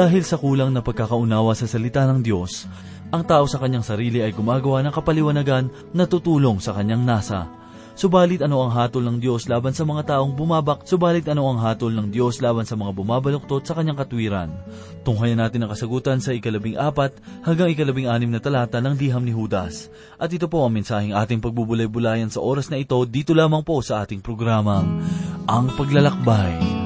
Dahil sa kulang na pagkakaunawa sa salita ng Diyos, ang tao sa kanyang sarili ay gumagawa ng kapaliwanagan na tutulong sa kanyang nasa. Subalit ano ang hatol ng Diyos laban sa mga taong bumabak? Subalit ano ang hatol ng Diyos laban sa mga bumabaluktot sa kanyang katwiran? Tunghayan natin ang kasagutan sa ikalabing apat hanggang ikalabing anim na talata ng liham ni Judas. At ito po ang mensaheng ating pagbubulay-bulayan sa oras na ito dito lamang po sa ating programang Ang Paglalakbay.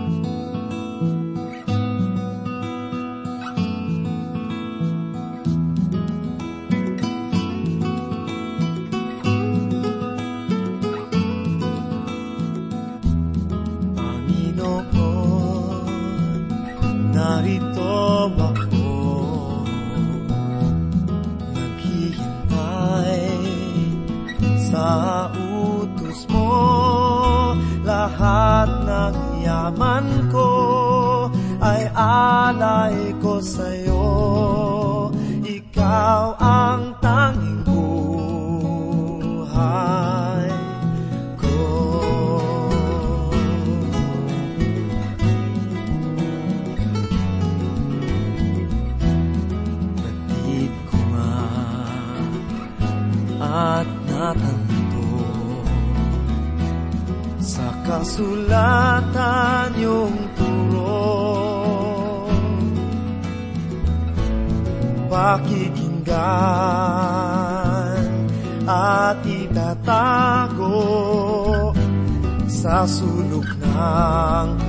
Pakikinggan at itatago sa sulok ng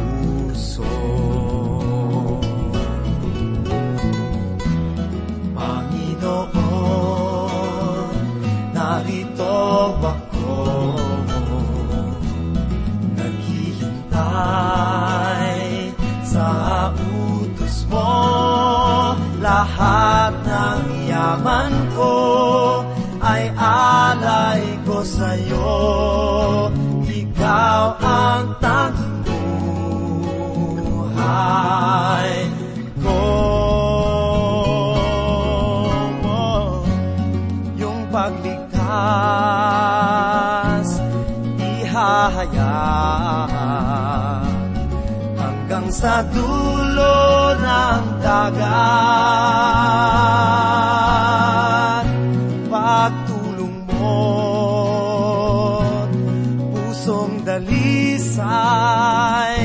dalisay,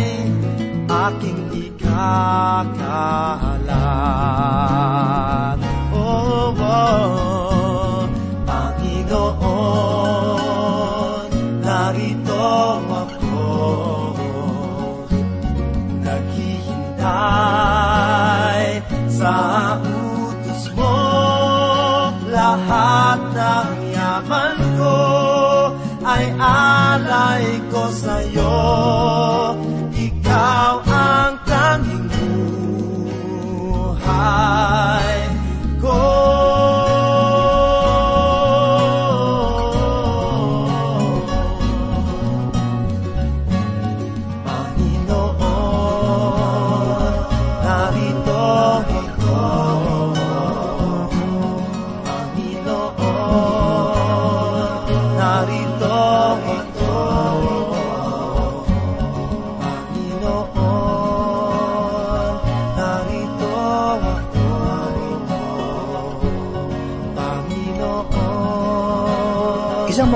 aking ikakalat. Narito ako.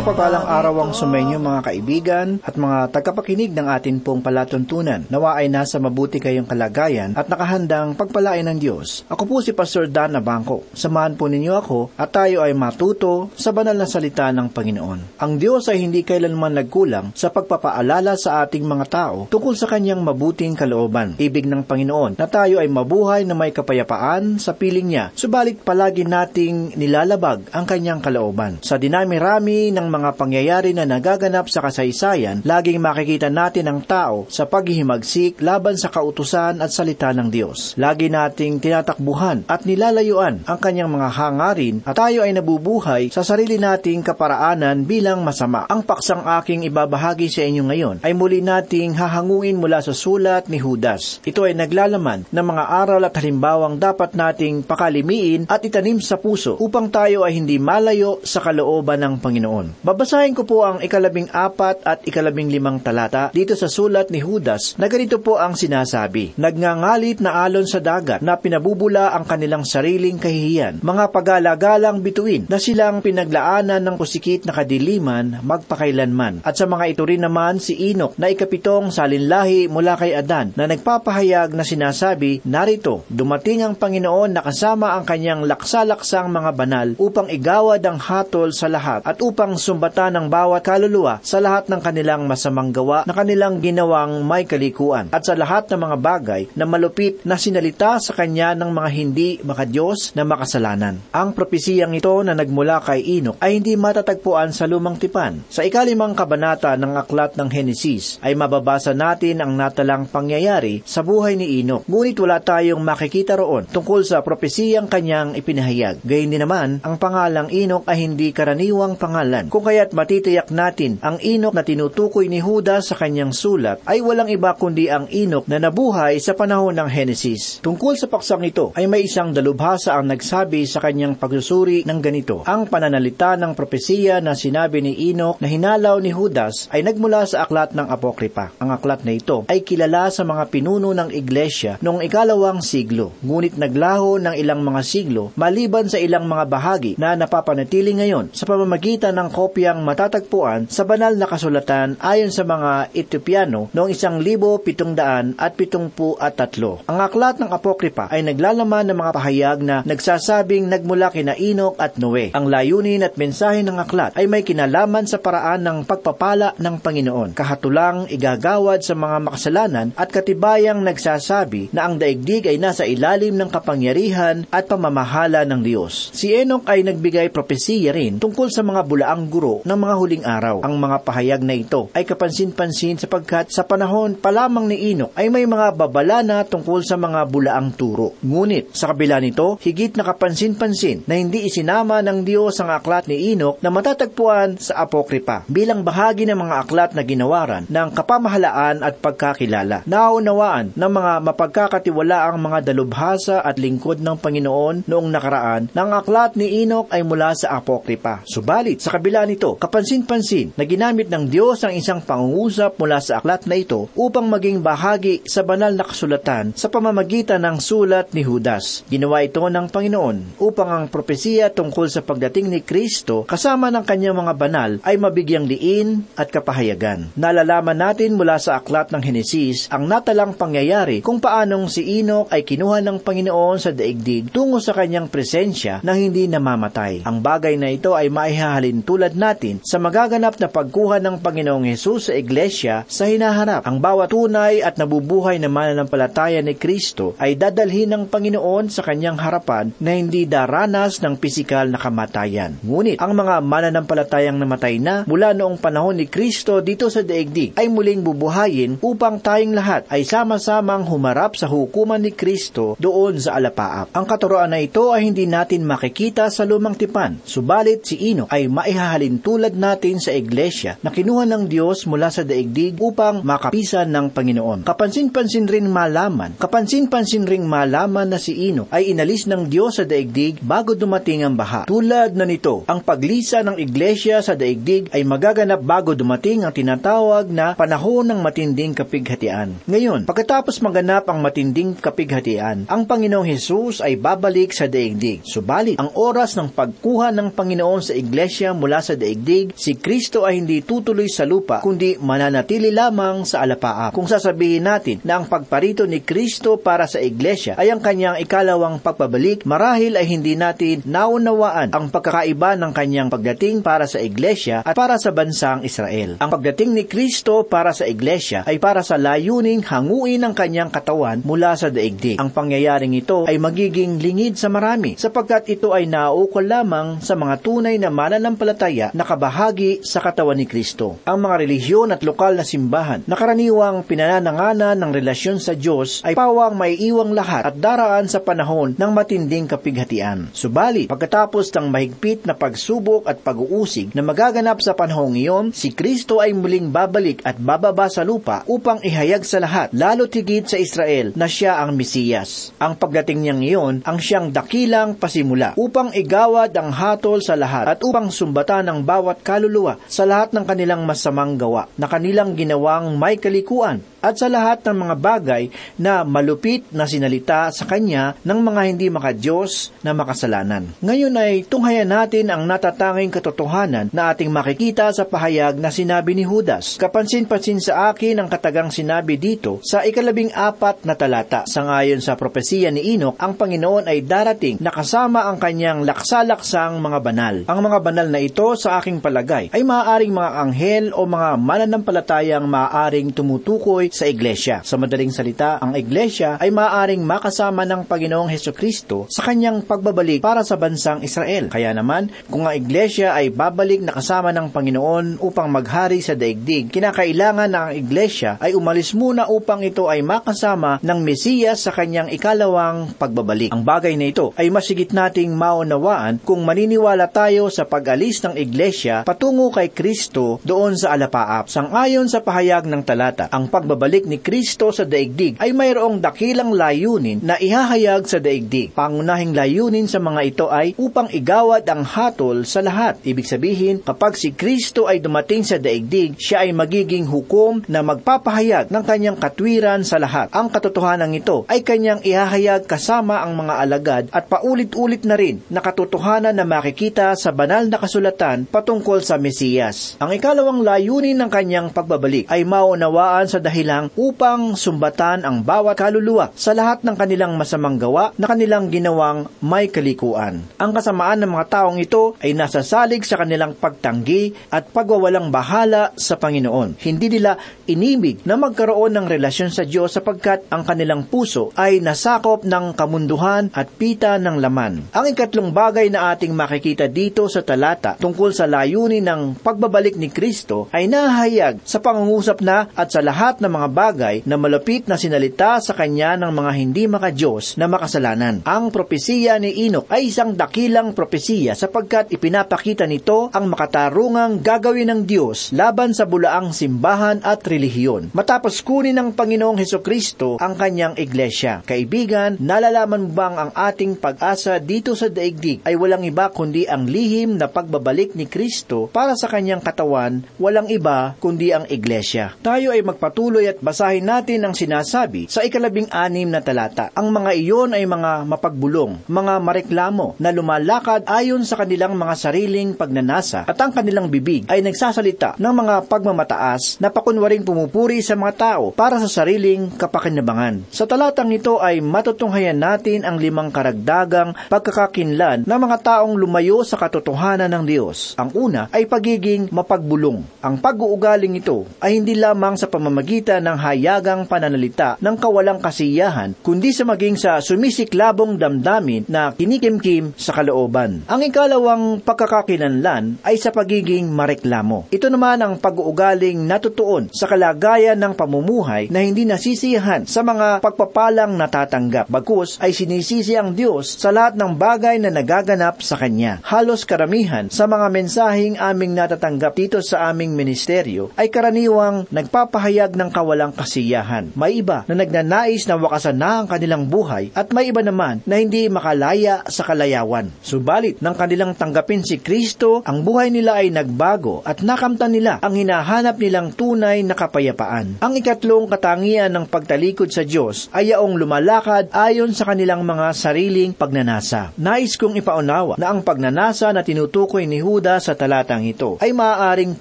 Mapapalang araw ang sumainyo mga kaibigan at mga tagapakinig ng atin pong palatuntunan. Nawa ay nasa mabuti kayong kalagayan at nakahandang pagpalain ng Diyos. Ako po si Pastor Dan Abangco. Samahan po ninyo ako at tayo ay matuto sa banal na salita ng Panginoon. Ang Diyos ay hindi kailanman nagkulang sa pagpapaalala sa ating mga tao tungkol sa kanyang mabuting kalooban. Ibig ng Panginoon na tayo ay mabuhay na may kapayapaan sa piling niya, subalit palagi nating nilalabag ang kanyang kalooban. Sa dinami-rami ng mga pangyayari na nagaganap sa kasaysayan, laging makikita natin ang tao sa paghihimagsik laban sa kautusan at salita ng Diyos. Lagi nating tinatakbuhan at nilalayuan ang kanyang mga hangarin at tayo ay nabubuhay sa sarili nating kaparaanan bilang masama. Ang paksang aking ibabahagi sa inyo ngayon ay muli nating hahanguin mula sa sulat ni Judas. Ito ay naglalaman ng mga aral at halimbawang dapat nating pakalimiin at itanim sa puso upang tayo ay hindi malayo sa kalooban ng Panginoon. Babasahin ko po ang ikalabing apat at ikalabing limang talata dito sa sulat ni Judas na ganito po ang sinasabi. Nagngangalit na alon sa dagat na pinabubula ang kanilang sariling kahihiyan, mga pagalagalang bituin na silang pinaglaanan ng pusikit na kadiliman magpakailanman. At sa mga ito rin naman si Inok na ikapitong salinlahi mula kay Adan na nagpapahayag na sinasabi, narito, dumating ang Panginoon na kasama ang kanyang laksalaksang mga banal upang igawad ang hatol sa lahat at upang sumbatan ng bawat kaluluwa sa lahat ng kanilang masamang gawa na kanilang ginawang may kalikuan at sa lahat ng mga bagay na malupit na sinalita sa kanya ng mga hindi makadiyos na makasalanan. Ang propesiyang ito na nagmula kay Inok ay hindi matatagpuan sa lumang tipan. Sa ikalimang kabanata ng aklat ng Henesis ay mababasa natin ang natalang pangyayari sa buhay ni Inok. Ngunit wala tayong makikita roon tungkol sa propesiyang kanyang ipinahayag. Gayun din naman, ang pangalang Inok ay hindi karaniwang pangalan. Kung kaya't matitiyak natin ang Inok na tinutukoy ni Judas sa kanyang sulat ay walang iba kundi ang Inok na nabuhay sa panahon ng Henesis. Tungkol sa paksang ito ay may isang dalubhasa ang nagsabi sa kanyang pagsusuri ng ganito. Ang pananalita ng propesiya na sinabi ni Inok na hinalaw ni Judas ay nagmula sa aklat ng Apokripa. Ang aklat na ito ay kilala sa mga pinuno ng iglesia noong ikalawang siglo, ngunit naglaho ng ilang mga siglo maliban sa ilang mga bahagi na napapanatili ngayon sa pamamagitan ng kopyang matatagpuan sa banal na kasulatan ayon sa mga Etiopiano noong isang libo pitong daan at pitumpu at tatlo. Ang aklat ng Apokripa ay naglalaman ng mga pahayag na nagsasabing nagmula kina Inok at Noe. Ang layunin at mensahe ng aklat ay may kinalaman sa paraan ng pagpapala ng Panginoon. Kahatulang igagawad sa mga makasalanan at katibayang nagsasabi na ang daigdig ay nasa ilalim ng kapangyarihan at pamamahala ng Diyos. Si Enoch ay nagbigay propesiya rin tungkol sa mga bulaang guro ng mga huling araw. Ang mga pahayag na ito ay kapansin-pansin sapagkat sa panahon pa lamang ni Enoch ay may mga babala na tungkol sa mga bulaang turo. Ngunit sa kabila nito, higit na kapansin-pansin na hindi isinama ng Diyos ang aklat ni Enoch na matatagpuan sa Apokripa bilang bahagi ng mga aklat na ginawaran ng kapamahalaan at pagkakilala. Naunawaan ng mga mapagkakatiwalaang mga dalubhasa at lingkod ng Panginoon noong nakaraan na ang aklat ni Enoch ay mula sa Apokripa. Subalit, sa kabila nito, kapansin-pansin na ginamit ng Diyos ang isang pangungusap mula sa aklat na ito upang maging bahagi sa banal na kasulatan sa pamamagitan ng sulat ni Judas. Ginawa ito ng Panginoon upang ang propesiya tungkol sa pagdating ni Kristo kasama ng kanyang mga banal ay mabigyang diin at kapahayagan. Nalalaman natin mula sa aklat ng Henesis ang natalang pangyayari kung paanong si Enoch ay kinuha ng Panginoon sa daigdig tungo sa kanyang presensya na hindi namamatay. Ang bagay na ito ay maihahalin tulad natin sa magaganap na pagkuha ng Panginoong Hesus sa iglesia sa hinaharap. Ang bawat tunay at nabubuhay na mananampalataya ni Kristo ay dadalhin ng Panginoon sa kanyang harapan na hindi daranas ng pisikal na kamatayan. Ngunit ang mga mananampalatayang namatay na mula noong panahon ni Kristo dito sa daigdig ay muling bubuhayin upang tayong lahat ay sama-samang humarap sa hukuman ni Kristo doon sa alapaap. Ang katuroan na ito ay hindi natin makikita sa lumang tipan, subalit si Ino ay maihahalin tulad natin sa iglesia na kinuha ng Diyos mula sa daigdig upang makapisan ng Panginoon. Kapansin-pansin rin malaman, kapansin-pansin ring malaman na si Ino ay inalis ng Diyos sa daigdig bago dumating ang baha. Tulad na nito, ang paglisa ng iglesia sa daigdig ay magaganap bago dumating ang tinatawag na panahon ng matinding kapighatian. Ngayon, pagkatapos maganap ang matinding kapighatian, ang Panginoong Hesus ay babalik sa daigdig. Subalit, ang oras ng pagkuha ng Panginoon sa iglesia mula sa daigdig, si Kristo ay hindi tutuloy sa lupa, kundi mananatili lamang sa alapaap. Kung sasabihin natin na ang pagparito ni Kristo para sa iglesia ay ang kanyang ikalawang pagpabalik, marahil ay hindi natin naunawaan ang pagkakaiba ng kanyang pagdating para sa iglesia at para sa bansang Israel. Ang pagdating ni Kristo para sa iglesia ay para sa layuning hanguin ang kanyang katawan mula sa daigdig. Ang pangyayaring ito ay magiging lingid sa marami sapagkat ito ay nauukol lamang sa mga tunay na mananampalataya na kabahagi sa katawan ni Kristo. Ang mga relihiyon at lokal na simbahan na karaniwang pinanananganan ng relasyon sa Diyos ay pawang may iwang lahat at daraan sa panahon ng matinding kapighatian. Subalit, pagkatapos ng mahigpit na pagsubok at pag-uusig na magaganap sa panahong iyon, si Kristo ay muling babalik at bababa sa lupa upang ihayag sa lahat, lalo tigit sa Israel, na siya ang Mesiyas. Ang pagdating niyang iyon ang siyang dakilang pasimula upang igawad ang hatol sa lahat at upang sumbatan sumbatan ang bawat kaluluwa sa lahat ng kanilang masamang gawa na kanilang ginawang may kalikuan at sa lahat ng mga bagay na malupit na sinalita sa Kanya ng mga hindi makadiyos na makasalanan. Ngayon ay tunghayan natin ang natatanging katotohanan na ating makikita sa pahayag na sinabi ni Judas. Kapansin-pansin sa akin ang katagang sinabi dito sa ikalabing apat na talata. Sangayon sa propesiya ni Enoch, ang Panginoon ay darating na kasama ang kanyang laksa-laksang mga banal. Ang mga banal na ito sa aking palagay ay maaaring mga anghel o mga mananampalatayang maaaring tumutukoy sa iglesia. Sa madaling salita, ang iglesia ay maaaring makasama ng Panginoong Heso Kristo sa kanyang pagbabalik para sa bansang Israel. Kaya naman, kung ang iglesia ay babalik na kasama ng Panginoon upang maghari sa daigdig, kinakailangan na ang iglesia ay umalis muna upang ito ay makasama ng Mesiyas sa kanyang ikalawang pagbabalik. Ang bagay na ito ay masigit nating maunawaan kung maniniwala tayo sa pag-alis ng iglesia patungo kay Kristo doon sa alapaap. Sangayon sa pahayag ng talata, ang pagbabalik ni Kristo sa daigdig ay mayroong dakilang layunin na ihahayag sa daigdig. Pangunahing layunin sa mga ito ay upang igawad ang hatol sa lahat. Ibig sabihin, kapag si Kristo ay dumating sa daigdig, siya ay magiging hukom na magpapahayag ng kanyang katwiran sa lahat. Ang katotohanan ito ay kanyang ihahayag kasama ang mga alagad at paulit-ulit na rin na katotohanan na makikita sa banal na kasulatan patungkol sa Mesiyas. Ang ikalawang layunin ng kanyang pagbabalik ay maunawaan sa dahilang upang sumbatan ang bawat kaluluwa sa lahat ng kanilang masamang gawa na kanilang ginawang may kalikuan. Ang kasamaan ng mga taong ito ay nasasalig sa kanilang pagtanggi at pagwawalang bahala sa Panginoon. Hindi nila inimig na magkaroon ng relasyon sa Diyos sapagkat ang kanilang puso ay nasakop ng kamunduhan at pita ng laman. Ang ikatlong bagay na ating makikita dito sa talata tungkol sa layunin ng pagbabalik ni Kristo ay nahayag sa pangungusap na at sa lahat ng mga bagay na malapit na sinalita sa kanya ng mga hindi makadiyos na makasalanan. Ang propesiya ni Enoch ay isang dakilang propesiya sapagkat ipinapakita nito ang makatarungang gagawin ng Diyos laban sa bulaang simbahan at relihiyon. Matapos kunin ng Panginoong Heso Kristo ang kanyang iglesia. Kaibigan, nalalaman mo bang ang ating pag-asa dito sa daigdig ay walang iba kundi ang lihim na pagbabalik ni Kristo para sa kanyang katawan, walang iba kundi ang iglesia. Tayo ay magpatuloy at basahin natin ang sinasabi sa ikalabing anim na talata. Ang mga iyon ay mga mapagbulong, mga mareklamo na lumalakad ayon sa kanilang mga sariling pagnanasa at ang kanilang bibig ay nagsasalita ng mga pagmamataas na pakunwaring pumupuri sa mga tao para sa sariling kapakinabangan. Sa talatang ito ay matutunghayan natin ang limang karagdagang pagkakakinlan ng mga taong lumayo sa katotohanan ng Diyos. Ang una ay pagiging mapagbulong. Ang pag-uugaling ito ay hindi lamang sa pamamagitan ng hayagang pananalita ng kawalang kasiyahan, kundi sa maging sa sumisiklabong damdamin na kinikimkim sa kalooban. Ang ikalawang pagkakakinanlan ay sa pagiging mareklamo. Ito naman ang pag-uugaling natutuon sa kalagayan ng pamumuhay na hindi nasisiyahan sa mga pagpapalang natatanggap. Bagkus ay sinisisi ang Diyos sa lahat ng bagay na nagaganap sa Kanya. Halos karamihan sa mga mensaheng aming natatanggap dito sa aming ministeryo ay karaniwang nagpapahayag ng kawalang kasiyahan. May iba na nagnanais na wakasan na ang kanilang buhay at may iba naman na hindi makalaya sa kalayawan. Subalit, nang kanilang tanggapin si Kristo, ang buhay nila ay nagbago at nakamtan nila ang hinahanap nilang tunay na kapayapaan. Ang ikatlong katangian ng pagtalikod sa Diyos ay yaong lumalakad ayon sa kanilang mga sariling pagnanasa. Nais kong ipaunawa na ang pagnanasa na tinutukoy ni Huda sa talatang ito ay maaaring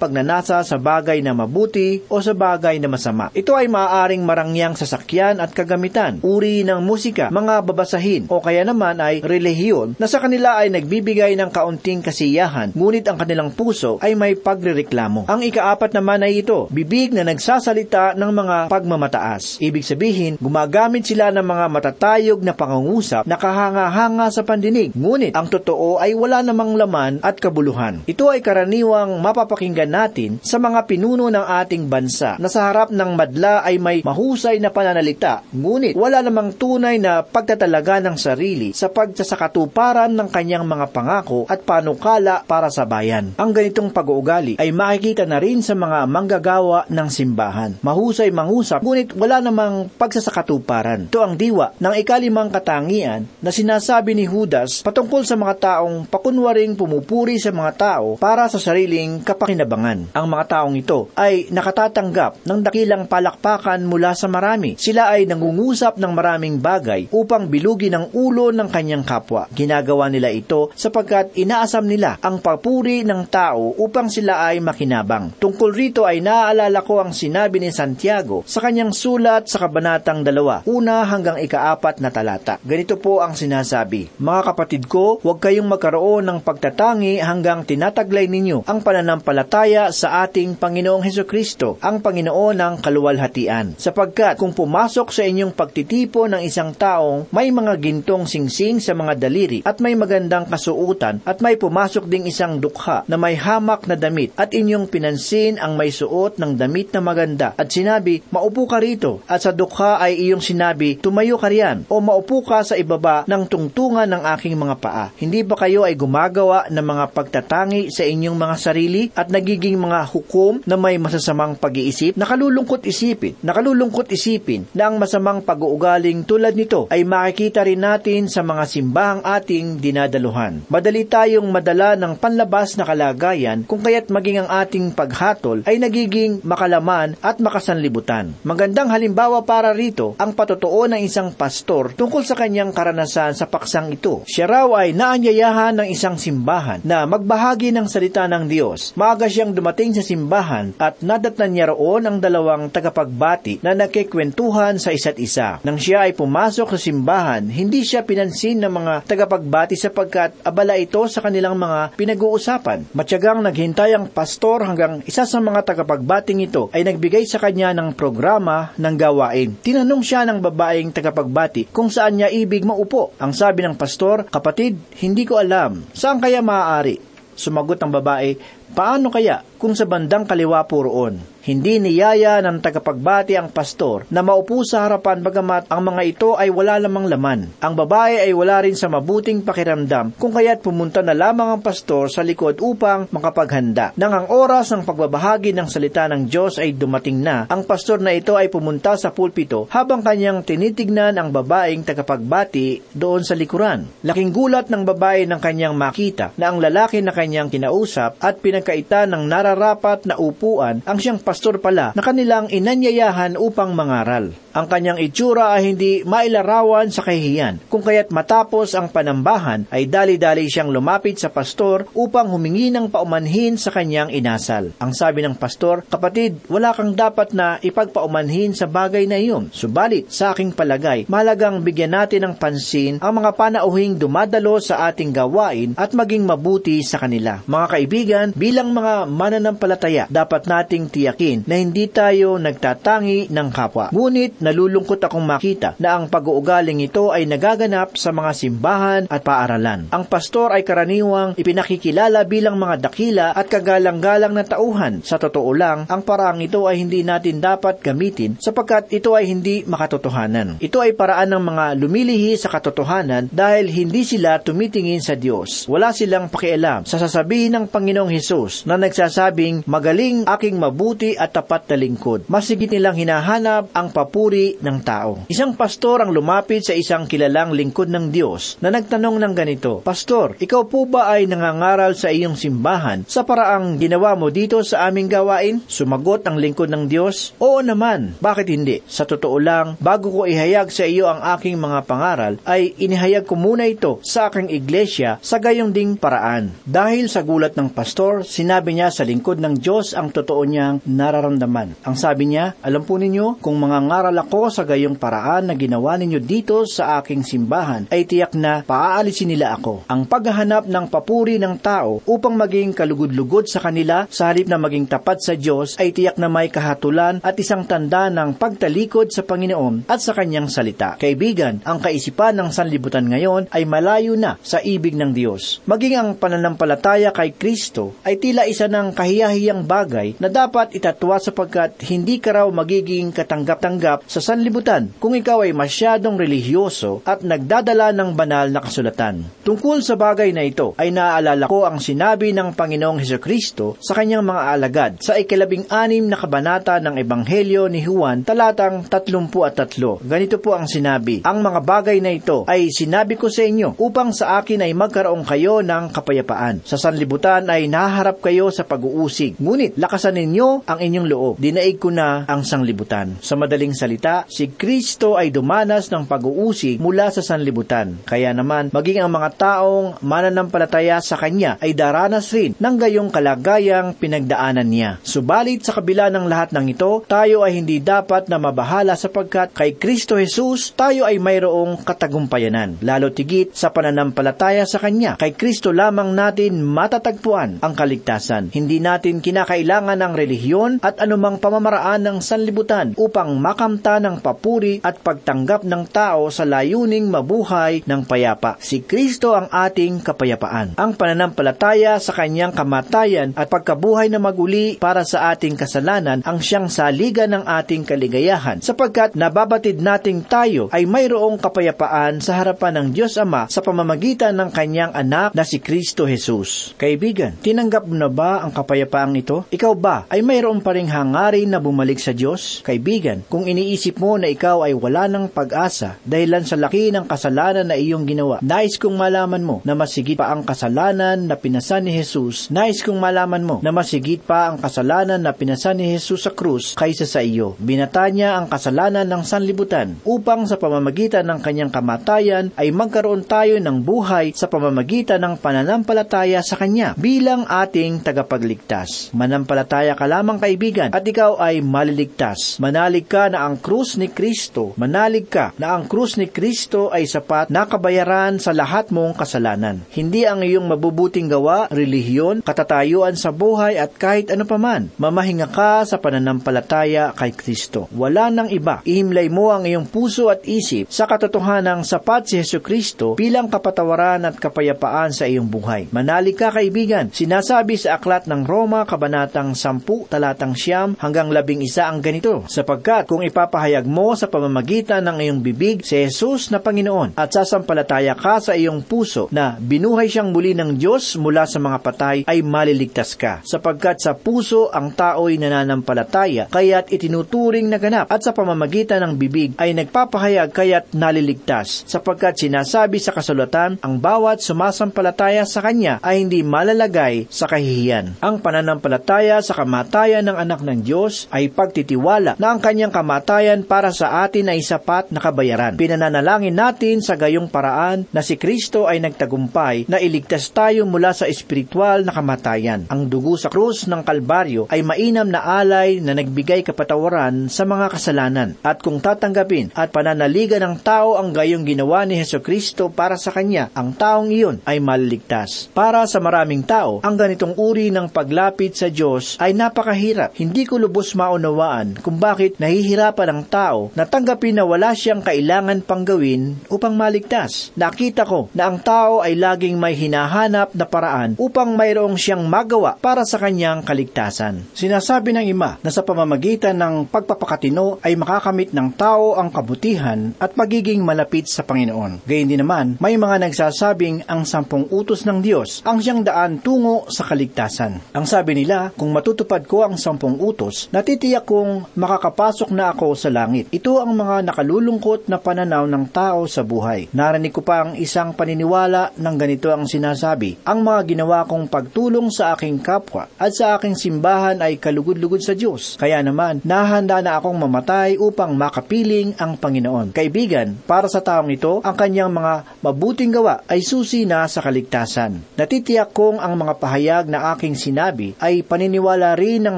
pagnanasa sa bagay na mabuti o sa bagay na masama. Ito ay maaaring marangyang sasakyan at kagamitan, uri ng musika, mga babasahin, o kaya naman ay relihiyon na sa kanila ay nagbibigay ng kaunting kasiyahan, ngunit ang kanilang puso ay may pagrereklamo. Ang ikaapat naman ay ito, bibig na nagsasalita ng mga pagmamataas. Ibig sabihin, gumagamit sila ng mga matatayog na pangungusap na kahanga-hanga sa pandinig, ngunit ang totoo ay wala namang laman at kabuluhan. Ito ay karaniwang mapapakinggan natin sa mga pinuno ng ating bansa na sa harap ng madla ay may mahusay na pananalita, ngunit wala namang tunay na pagtatalaga ng sarili sa pagsasakatuparan ng kanyang mga pangako at panukala para sa bayan. Ang ganitong pag-uugali ay makikita na rin sa mga manggagawa ng simbahan. Mahusay mangusap, ngunit wala namang pagsasakatuparan. Ito ang diwa ng ikalimang katangian na sinasabi ni Judas patungkol sa mga taong pakunwaring pumupuri sa mga tao para sa sariling kapakinabangan. Ang mga taong ito ay nakatatanggap ng dakilang palakpakan mula sa marami. Sila ay nangungusap ng maraming bagay upang bilugin ang ulo ng kanyang kapwa. Ginagawa nila ito sapagkat inaasam nila ang papuri ng tao upang sila ay makinabang. Tungkol rito ay naaalala ko ang sinabi ni Santiago sa kanyang sulat sa Kabanatang 2, una hanggang ikaapat na talata. Ganito po ang sinasabi, Mga kapatid ko, huwag kayong magkaroon ng pagtatangi hanggang tinataglay ninyo ang pananampalataya sa ating Panginoong Heso Kristo, ang Panginoon ng kaluwalhatian. Sapagkat kung pumasok sa inyong pagtitipo ng isang taong may mga gintong singsing sa mga daliri at may magandang kasuutan at may pumasok ding isang dukha na may hamak na damit at inyong pinansin ang may suot ng damit na maganda at sinabi, maupo ka rito at sa dukha ay iyong sinabi, tumayo ka riyan o maupo ka sa ibaba ng tungtungan ng aking mga paa. Hindi ba kayo ay gumagawa ng mga pagtatangi sa inyong mga sarili at nagiging mga hukom na may masasamang pag-iisip? Nakalulungkot isipin, nakalulungkot isipin na ang masamang pag-uugaling tulad nito ay makikita rin natin sa mga simbahang ating dinadaluhan. Madali tayong madala ng panlabas na kalagayan kung kaya't maging ang ating paghatol ay nagiging makalaman at makasanlibutan. Magandang halimbawa para rito ang patotoo ng isang pastor tungkol sa kanyang karanasan sa paksang ito. Siya raw ay naanyayahan ng isang simbahan na magbahagi ng salita ng Diyos. Maaga siyang dumating sa simbahan at nadatnan niya roon ang dalawang tagapagbati na nagkikwentuhan sa isa't isa. Nang siya ay pumasok sa simbahan, hindi siya pinansin ng mga tagapagbati sapagkat abala ito sa kanilang mga pinag-uusapan. Matyagang naghintay ang pastor hanggang isa sa mga tagapagbating ito ay nagbigay sa kanya ng programa ng gawain. Tinanong siya ng babaeng tagapagbati kung saan niya ibig maupo. Ang sabi ng pastor, kapatid, hindi ko alam. Saan kaya maaari? Sumagot ang babae, paano kaya kung sa bandang kaliwa po roon? Hindi niyaya ng tagapagbati ang pastor na maupo sa harapan bagamat ang mga ito ay wala lamang laman. Ang babae ay wala rin sa mabuting pakiramdam kung kaya't pumunta na lamang ang pastor sa likod upang makapaghanda. Nang ang oras ng pagbabahagi ng salita ng Diyos ay dumating na, ang pastor na ito ay pumunta sa pulpito habang kanyang tinitignan ang babaeng tagapagbati doon sa likuran. Laking gulat ng babae ng kanyang makita na ang lalaki na kanyang kinausap at pinagkaitan ng nararapat na upuan ang siyang pastor pala na kanilang inanyayahan upang mangaral. Ang kanyang itsura ay hindi mailarawan sa kahihiyan, kung kaya't matapos ang panambahan ay dali-dali siyang lumapit sa pastor upang humingi ng paumanhin sa kanyang inasal. Ang sabi ng pastor, Kapatid, wala kang dapat na ipagpaumanhin sa bagay na iyon. Subalit, sa aking palagay, malagang bigyan natin ng pansin ang mga panauhing dumadalo sa ating gawain at maging mabuti sa kanila. Mga kaibigan, bilang mga mananampalataya, dapat nating tiyakin na hindi tayo nagtatangi ng kapwa. Ngunit nalulungkot akong makita na ang pag-uugaling ito ay nagaganap sa mga simbahan at paaralan. Ang pastor ay karaniwang ipinakikilala bilang mga dakila at kagalang-galang na tauhan. Sa totoo lang, ang paraang ito ay hindi natin dapat gamitin sapagkat ito ay hindi makatotohanan. Ito ay paraan ng mga lumilihi sa katotohanan dahil hindi sila tumitingin sa Diyos. Wala silang pakialam sa sasabihin ng Panginoong Hesus na nagsasabing, magaling aking mabuti at tapat na lingkod. Masigit nilang hinahanap ang papuri ng tao. Isang pastor ang lumapit sa isang kilalang lingkod ng Diyos na nagtanong ng ganito, Pastor, ikaw po ba ay nangangaral sa iyong simbahan sa paraang ginawa mo dito sa aming gawain? Sumagot ang lingkod ng Diyos, Oo naman, bakit hindi? Sa totoo lang, bago ko ihayag sa iyo ang aking mga pangaral, ay inihayag ko muna ito sa aking iglesia sa gayong ding paraan. Dahil sa gulat ng pastor, sinabi niya sa lingkod ng Diyos ang totoo niyang nararamdaman. Ang sabi niya, alam po ninyo, kung mga ngaral ako sa gayong paraan na ginawa ninyo dito sa aking simbahan, ay tiyak na paaalisin nila ako. Ang paghahanap ng papuri ng tao upang maging kalugod-lugod sa kanila sa halip na maging tapat sa Diyos ay tiyak na may kahatulan at isang tanda ng pagtalikod sa Panginoon at sa kanyang salita. Kaibigan, ang kaisipan ng sanlibutan ngayon ay malayo na sa ibig ng Diyos. Maging ang pananampalataya kay Kristo ay tila isa ng kahiyahiyang bagay na dapat itatwa sapagkat hindi ka raw magiging katanggap-tanggap sa sanlibutan kung ikaw ay masyadong relihiyoso at nagdadala ng banal na kasulatan. Tungkol sa bagay na ito ay naaalala ko ang sinabi ng Panginoong Heso Kristo sa kanyang mga alagad sa ikalabing anim na kabanata ng Ebanghelyo ni Juan talatang 33. Ganito po ang sinabi, Ang mga bagay na ito ay sinabi ko sa inyo upang sa akin ay magkaroon kayo ng kapayapaan. Sa sanlibutan ay naharap kayo sa pag-uusig. Ngunit lakasan ninyo ang inyong loob. Dinaig ko na ang sanglibutan. Sa madaling salita, si Kristo ay dumanas ng pag-uusig mula sa sanlibutan. Kaya naman, maging ang mga taong mananampalataya sa Kanya ay daranas rin ng gayong kalagayang pinagdaanan niya. Subalit sa kabila ng lahat ng ito, tayo ay hindi dapat na mabahala sapagkat kay Kristo Jesus tayo ay mayroong katagumpayanan. Lalo tigit sa pananampalataya sa Kanya, kay Kristo lamang natin matatagpuan ang kaligtasan. Hindi natin kinakailangan ng relihiyon at anumang pamamaraan ng sanlibutan upang makamta ng papuri at pagtanggap ng tao sa layuning mabuhay ng payapa. Si Kristo ang ating kapayapaan. Ang pananampalataya sa kanyang kamatayan at pagkabuhay na maguli para sa ating kasalanan ang siyang saligan ng ating kaligayahan sapagkat nababatid nating tayo ay mayroong kapayapaan sa harapan ng Diyos Ama sa pamamagitan ng kanyang anak na si Kristo Jesus. Kaibigan, tinanggap mo na ba ang kapayapaang ito? Ikaw ba ay mayroon pa ring hangarin na bumalik sa Diyos? Kaibigan, kung iniisip mo na ikaw ay wala ng pag-asa dahilan sa laki ng kasalanan na iyong ginawa, nais kong malaman mo na masigit pa ang kasalanan na pinasan ni Jesus. Nais kong malaman mo na masigit pa ang kasalanan na pinasan ni Jesus sa krus kaysa sa iyo. Binata niya ang kasalanan ng sanlibutan upang sa pamamagitan ng kanyang kamatayan ay magkaroon tayo ng buhay sa pamamagitan ng pananampalataya sa Kanya bilang ating tagapagligtas. Manampalataya ka lamang kaibigan at ikaw ay maliligtas. Manalig ka na ang krus ni Kristo. Manalig ka na ang krus ni Kristo ay sapat na kabayaran sa lahat mong kasalanan. Hindi ang iyong mabubuting gawa, relihiyon, katatayuan sa buhay at kahit ano paman. Mamahinga ka sa pananampalataya kay Kristo. Wala nang iba. Ihimlay mo ang iyong puso at isip sa katotohanang sapat si Yesu Kristo bilang kapatawaran at kapayapaan sa iyong buhay. Manalig ka kaibigan. Sinasabi sa aklat ng Roma, kabanatang 10, talatang siyam hanggang labing isa ang ganito. Sapagkat kung ipapahayag mo sa pamamagitan ng iyong bibig si Jesus na Panginoon at sasampalataya ka sa iyong puso na binuhay siyang muli ng Diyos mula sa mga patay ay maliligtas ka. Sapagkat sa puso ang tao'y nananampalataya kaya't itinuturing na ganap at sa pamamagitan ng bibig ay nagpapahayag kaya't naliligtas. Sapagkat sinasabi sa kasulatan ang bawat sumasampalataya sa Kanya ay hindi malalagay sa kahihiyan. Ang pananampalataya sa kamatayan ng anak ng Diyos ay pagtitiwala na ang Kanyang kamatayan para sa atin ay sapat na kabayaran. Pinananalangin natin sa gayong paraan na si Kristo ay nagtagumpay na iligtas tayo mula sa espiritual na kamatayan. Ang dugo sa krus ng Kalbaryo ay mainam na alay na nagbigay kapatawaran sa mga kasalanan. At kung tatanggapin at pananaligan ng tao ang gayong ginawa ni Heso Kristo para sa kanya, ang taong iyon ay maliligtas. Para sa maraming tao, ang ganitong uri ng paglapit sa Diyos ay napakahirap. Hindi ko lubos maunawaan kung bakit nahihirapan ang tao na tanggapin na wala siyang kailangan pang gawin upang maligtas. Nakita ko na ang tao ay laging may hinahanap na paraan upang mayroong siyang magawa para sa kanyang kaligtasan. Sinasabi ng ima na sa pamamagitan ng pagpapakatino ay makakamit ng tao ang kabutihan at magiging malapit sa Panginoon. Gayun din naman, may mga nagsasabing ang sampung utos ng Diyos ang siyang daan tungo sa kaligtasan. Ang sabi nila, kung matutupad ko ang sampung utos, natitiyak kong makakapasok na ako langit. Ito ang mga nakalulungkot na pananaw ng tao sa buhay. Narinig ko pa ang isang paniniwala ng ganito ang sinasabi, ang mga ginawa kong pagtulong sa aking kapwa at sa aking simbahan ay kalugod-lugod sa Diyos. Kaya naman, nahanda na akong mamatay upang makapiling ang Panginoon. Kaibigan, para sa taong ito, ang kanyang mga mabuting gawa ay susi na sa kaligtasan. Natitiyak kong ang mga pahayag na aking sinabi ay paniniwala rin ng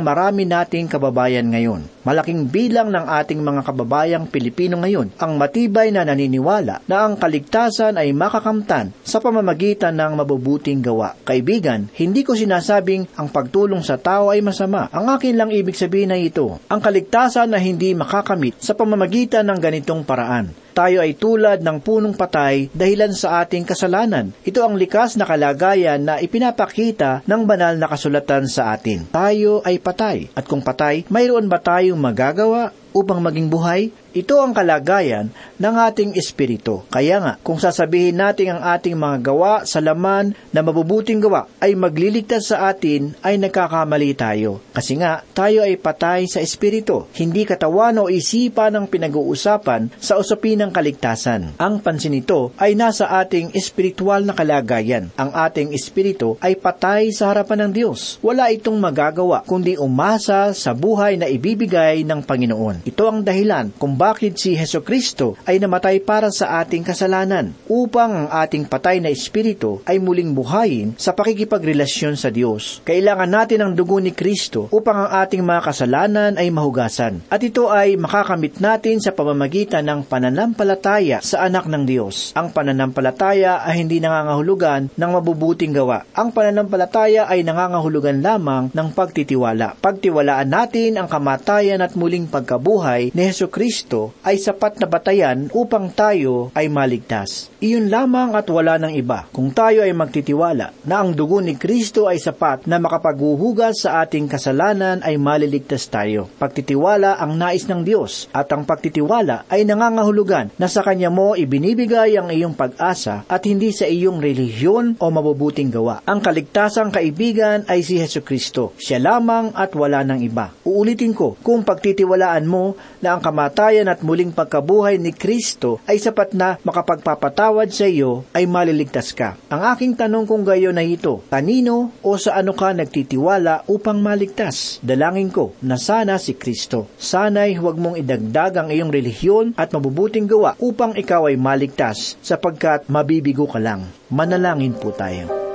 marami nating kababayan ngayon. Malaking bilang ng ating mga kababayang Pilipino ngayon ang matibay na naniniwala na ang kaligtasan ay makakamtan sa pamamagitan ng mabubuting gawa. Kaibigan, hindi ko sinasabing ang pagtulong sa tao ay masama. Ang akin lang ibig sabihin ay ito, ang kaligtasan na hindi makakamit sa pamamagitan ng ganitong paraan tayo ay tulad ng punong patay dahilan sa ating kasalanan. Ito ang likas na kalagayan na ipinapakita ng banal na kasulatan sa atin. Tayo ay patay. At kung patay, mayroon ba tayong magagawa upang maging buhay? Ito ang kalagayan ng ating espiritu. Kaya nga, kung sasabihin natin ang ating mga gawa sa laman na mabubuting gawa ay magliligtas sa atin, ay nagkakamali tayo. Kasi nga, tayo ay patay sa espiritu, hindi katawan o isipan ang pinag-uusapan sa usapin ng kaligtasan. Ang pansin nito ay nasa ating espiritual na kalagayan. Ang ating espiritu ay patay sa harapan ng Diyos. Wala itong magagawa kundi umasa sa buhay na ibibigay ng Panginoon. Ito ang dahilan kung bakit si Heso Kristo ay namatay para sa ating kasalanan, upang ang ating patay na espiritu ay muling buhayin sa pakikipagrelasyon sa Diyos. Kailangan natin ang dugo ni Kristo upang ang ating mga kasalanan ay mahugasan. At ito ay makakamit natin sa pamamagitan ng pananampalataya sa anak ng Diyos. Ang pananampalataya ay hindi nangangahulugan ng mabubuting gawa. Ang pananampalataya ay nangangahulugan lamang ng pagtitiwala. Pagtiwalaan natin ang kamatayan at muling pagkabuhay ni Heso Kristo ay sapat na batayan upang tayo ay maligtas. Iyon lamang at wala ng iba. Kung tayo ay magtitiwala na ang dugo ni Kristo ay sapat na makapaghuhugas sa ating kasalanan ay maliligtas tayo. Pagtitiwala ang nais ng Diyos at ang pagtitiwala ay nangangahulugan na sa Kanya mo ibinibigay ang iyong pag-asa at hindi sa iyong relihiyon o mabubuting gawa. Ang kaligtasang kaibigan ay si Heso Kristo. Siya lamang at wala ng iba. Uulitin ko, kung pagtitiwalaan mo na ang kamatayan at muling pagkabuhay ni Kristo ay sapat na makapagpapatawad sa iyo, ay maliligtas ka. Ang aking tanong kung gayon na ito, kanino o sa ano ka nagtitiwala upang maligtas? Dalangin ko na sana si Kristo. Sana'y huwag mong idagdag ang iyong relihiyon at mabubuting gawa upang ikaw ay maligtas sapagkat mabibigo ka lang. Manalangin po tayo.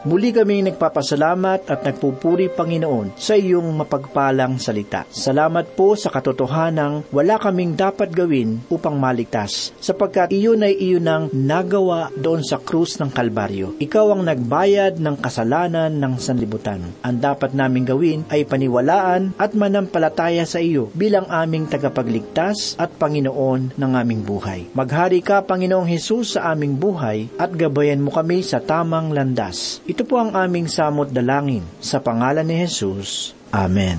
Muli kami nagpapasalamat at nagpupuri Panginoon sa iyong mapagpalang salita. Salamat po sa katotohanang wala kaming dapat gawin upang maligtas, sapagkat iyon ay iyon ang nagawa doon sa krus ng Kalbaryo. Ikaw ang nagbayad ng kasalanan ng sanlibutan. Ang dapat naming gawin ay paniwalaan at manampalataya sa iyo bilang aming tagapagligtas at Panginoon ng aming buhay. Maghari ka, Panginoong Hesus, sa aming buhay at gabayan mo kami sa tamang landas. Ito po ang aming samot dalangin. Sa pangalan ni Jesus. Amen.